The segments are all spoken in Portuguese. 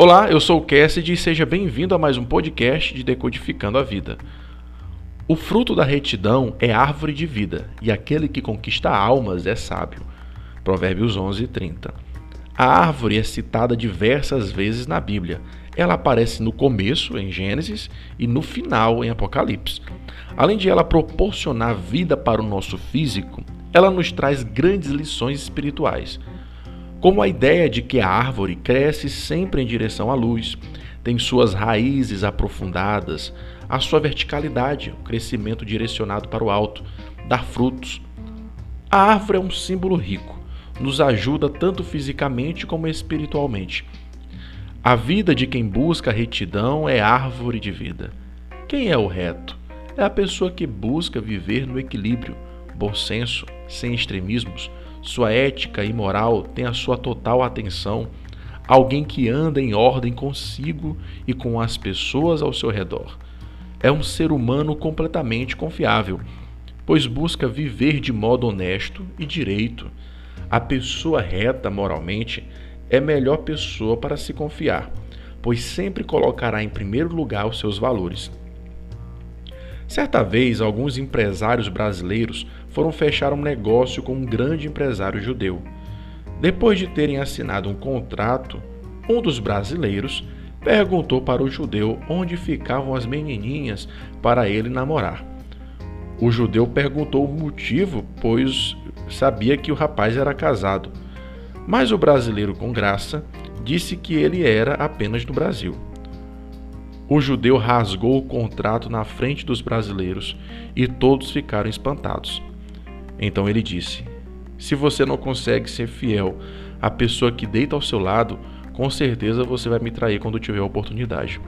Olá, eu sou o Cassidy e seja bem-vindo a mais um podcast de Decodificando a Vida. O fruto da retidão é árvore de vida, e aquele que conquista almas é sábio. Provérbios 11, 30. A árvore é citada diversas vezes na Bíblia. Ela aparece no começo, em Gênesis, e no final, em Apocalipse. Além de ela proporcionar vida para o nosso físico, ela nos traz grandes lições espirituais como a ideia de que a árvore cresce sempre em direção à luz, tem suas raízes aprofundadas, a sua verticalidade, o crescimento direcionado para o alto, dar frutos. A árvore é um símbolo rico, nos ajuda tanto fisicamente como espiritualmente. A vida de quem busca retidão é árvore de vida. Quem é o reto? É a pessoa que busca viver no equilíbrio, bom senso, sem extremismos, sua ética e moral tem a sua total atenção, alguém que anda em ordem consigo e com as pessoas ao seu redor. É um ser humano completamente confiável, pois busca viver de modo honesto e direito. A pessoa reta moralmente é melhor pessoa para se confiar, pois sempre colocará em primeiro lugar os seus valores. Certa vez, alguns empresários brasileiros foram fechar um negócio com um grande empresário judeu. Depois de terem assinado um contrato, um dos brasileiros perguntou para o judeu onde ficavam as menininhas para ele namorar. O judeu perguntou o motivo, pois sabia que o rapaz era casado. Mas o brasileiro, com graça, disse que ele era apenas do Brasil. O judeu rasgou o contrato na frente dos brasileiros e todos ficaram espantados. Então ele disse: Se você não consegue ser fiel à pessoa que deita ao seu lado, com certeza você vai me trair quando tiver a oportunidade.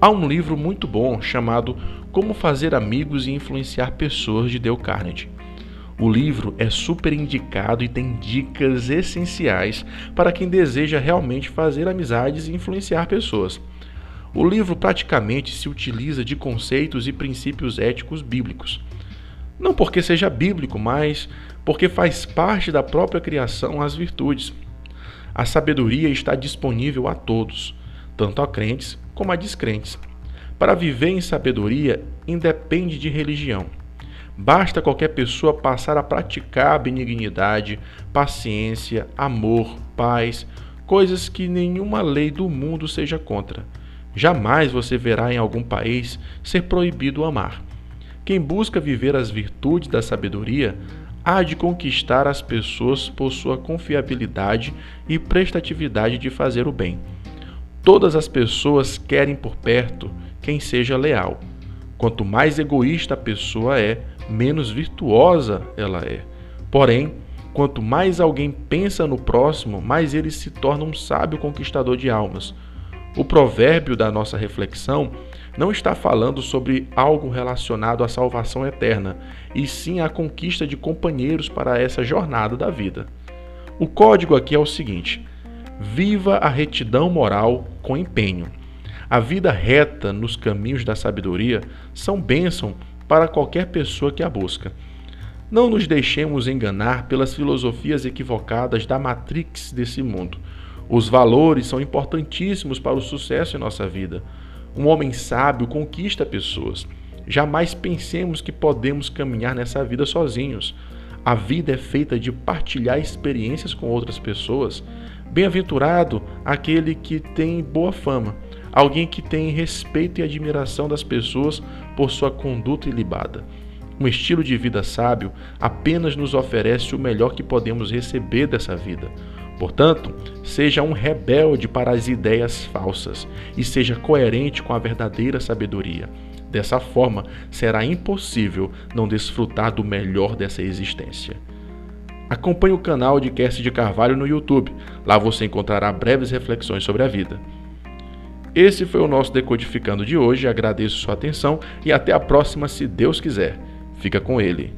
Há um livro muito bom chamado Como Fazer Amigos e Influenciar Pessoas de Dale Carnegie. O livro é super indicado e tem dicas essenciais para quem deseja realmente fazer amizades e influenciar pessoas. O livro praticamente se utiliza de conceitos e princípios éticos bíblicos. Não porque seja bíblico, mas porque faz parte da própria criação as virtudes. A sabedoria está disponível a todos, tanto a crentes como a descrentes. Para viver em sabedoria independe de religião. Basta qualquer pessoa passar a praticar benignidade, paciência, amor, paz, coisas que nenhuma lei do mundo seja contra. Jamais você verá em algum país ser proibido amar. Quem busca viver as virtudes da sabedoria há de conquistar as pessoas por sua confiabilidade e prestatividade de fazer o bem. Todas as pessoas querem por perto quem seja leal. Quanto mais egoísta a pessoa é, menos virtuosa ela é. Porém, quanto mais alguém pensa no próximo, mais ele se torna um sábio conquistador de almas. O provérbio da nossa reflexão não está falando sobre algo relacionado à salvação eterna, e sim à conquista de companheiros para essa jornada da vida. O código aqui é o seguinte: viva a retidão moral com empenho. A vida reta nos caminhos da sabedoria são bênção para qualquer pessoa que a busca. Não nos deixemos enganar pelas filosofias equivocadas da matrix desse mundo. Os valores são importantíssimos para o sucesso em nossa vida. Um homem sábio conquista pessoas. Jamais pensemos que podemos caminhar nessa vida sozinhos. A vida é feita de partilhar experiências com outras pessoas. Bem-aventurado aquele que tem boa fama, alguém que tem respeito e admiração das pessoas por sua conduta ilibada. Um estilo de vida sábio apenas nos oferece o melhor que podemos receber dessa vida. Portanto, seja um rebelde para as ideias falsas e seja coerente com a verdadeira sabedoria. Dessa forma, será impossível não desfrutar do melhor dessa existência. Acompanhe o canal de Cassie de Carvalho no YouTube. Lá você encontrará breves reflexões sobre a vida. Esse foi o nosso Decodificando de hoje. Agradeço sua atenção e até a próxima, se Deus quiser. Fica com ele.